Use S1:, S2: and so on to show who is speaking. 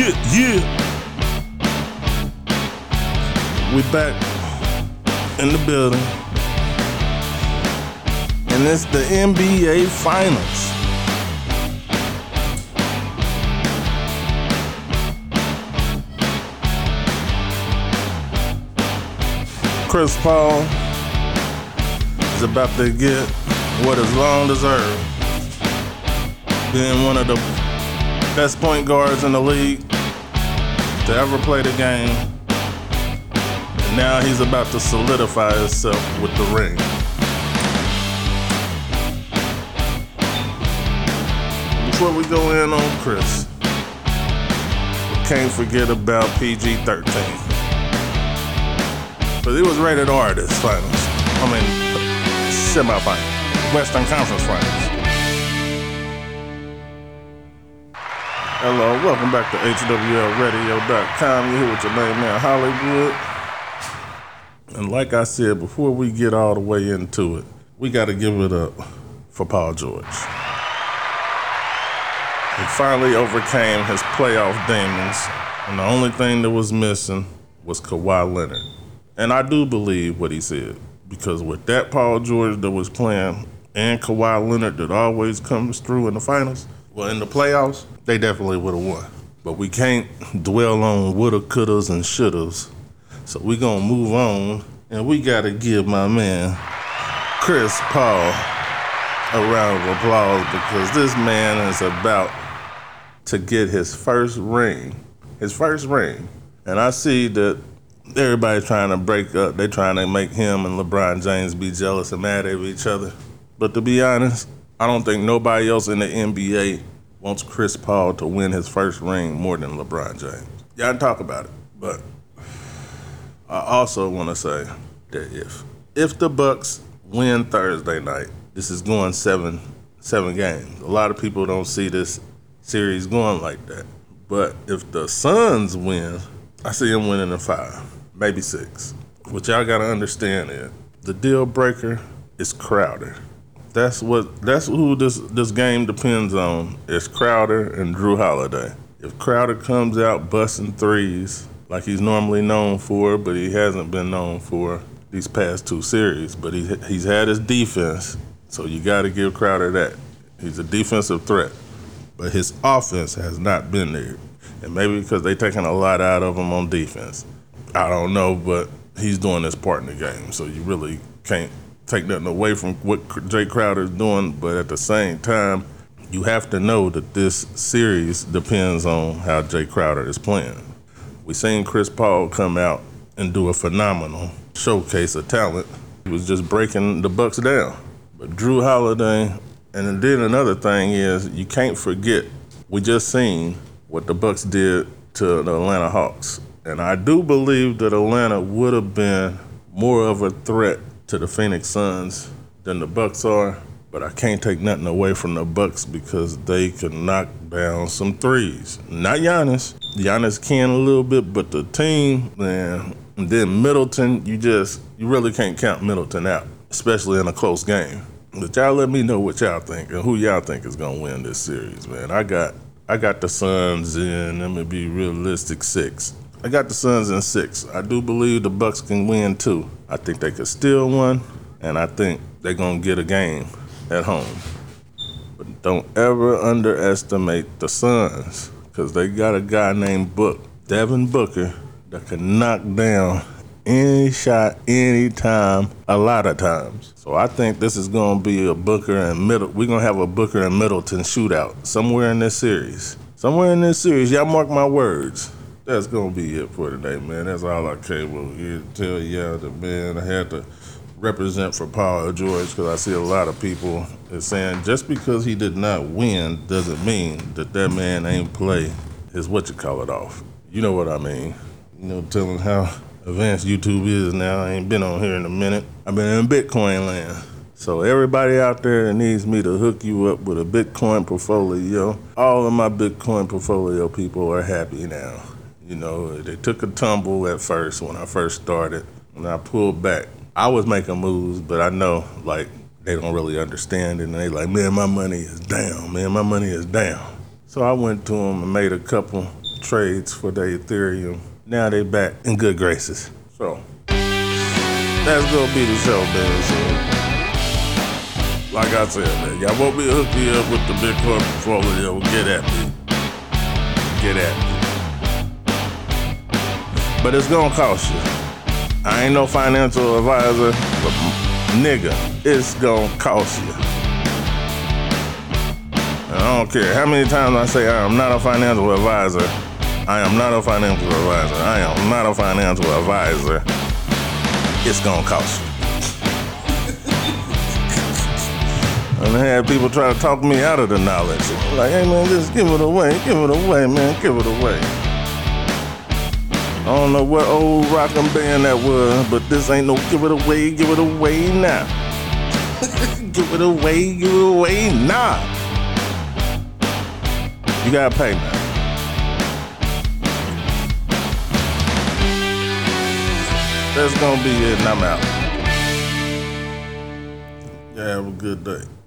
S1: Yeah, yeah. We back in the building. And it's the NBA Finals. Chris Paul is about to get what is long deserved. Being one of the best point guards in the league to ever play the game. And now he's about to solidify himself with the ring. Before we go in on Chris, we can't forget about PG 13. But it was rated R this finals. I mean, semifinal, Western Conference finals. Hello, welcome back to HWLRadio.com. You're here with your main man Hollywood. And like I said, before we get all the way into it, we got to give it up for Paul George. He finally overcame his playoff demons, and the only thing that was missing was Kawhi Leonard. And I do believe what he said, because with that Paul George that was playing and Kawhi Leonard that always comes through in the finals, well, in the playoffs, they definitely would have won. But we can't dwell on woulda, couldas, and shouldas. So we gonna move on, and we gotta give my man Chris Paul a round of applause because this man is about to get his first ring, his first ring. And I see that everybody's trying to break up. They're trying to make him and LeBron James be jealous and mad at each other. But to be honest, I don't think nobody else in the NBA wants Chris Paul to win his first ring more than LeBron James. Y'all talk about it, but I also want to say that if if the Bucks win Thursday night, this is going seven seven games. A lot of people don't see this series going like that. But if the Suns win, I see them winning in five, maybe six. What y'all gotta understand is the deal breaker is Crowder. That's what that's who this this game depends on is Crowder and Jrue Holiday. If Crowder comes out busting threes like he's normally known for, but he hasn't been known for these past two series, but he he's had his defense, so you got to give Crowder that. He's a defensive threat, but his offense has not been there, and maybe because they're taking a lot out of him on defense. I don't know, but he's doing his part in the game, so you really can't take nothing away from what Jae Crowder is doing, but at the same time, you have to know that this series depends on how Jae Crowder is playing. We seen Chris Paul come out and do a phenomenal showcase of talent. He was just breaking the Bucks down. But Jrue Holiday, and then another thing is you can't forget we just seen what the Bucks did to the Atlanta Hawks. And I do believe that Atlanta would have been more of a threat to the Phoenix Suns than the Bucks are, but I can't take nothing away from the Bucks because they can knock down some threes. Not Giannis. Giannis can a little bit, but the team, man. And then Middleton, you just you really can't count Middleton out, especially in a close game. But y'all let me know what y'all think and who y'all think is gonna win this series, man. I got I got the Suns in. Let me be realistic, six. I got the Suns in six. I do believe the Bucks can win too. I think they could steal one, and I think they're gonna get a game at home. But don't ever underestimate the Suns, because they got a guy named Book, Devin Booker, that can knock down any shot, anytime, a lot of times. So I think this is gonna be a Booker and Middle. We're gonna have a Booker and Middleton shootout somewhere in this series. Somewhere in this series, y'all mark my words that's gonna be it for today, man. That's all I came here to tell y'all man I had to represent for Paul George because I see a lot of people is saying just because he did not win doesn't mean that that man ain't play his what you call it off. You know what I mean? You know, telling how advanced YouTube is now. I ain't been on here in a minute. I've been in Bitcoin land. So everybody out there that needs me to hook you up with a Bitcoin portfolio, all of my Bitcoin portfolio people are happy now. You know, they took a tumble at first when I first started, and I pulled back. I was making moves, but I know like they don't really understand it, and they like, man, my money is down, man, my money is down. So I went to them and made a couple trades for their Ethereum. Now they back in good graces. So that's gonna be the show, man. So like I said, man, y'all want me to hook you up with the Bitcoin portfolio? Get at me. Get at me. But it's gonna cost you. I ain't no financial advisor, but nigga, it's gonna cost you. I don't care how many times I say I am not a financial advisor. I am not a financial advisor. I am not a financial advisor. It's gonna cost you. and I had people try to talk me out of the knowledge. Like, hey man, just give it away, give it away, man, give it away. I don't know what old rockin' band that was, but this ain't no give it away, give it away now. give it away, give it away now. You gotta pay, man. That's gonna be it, and I'm out. Yeah, have a good day.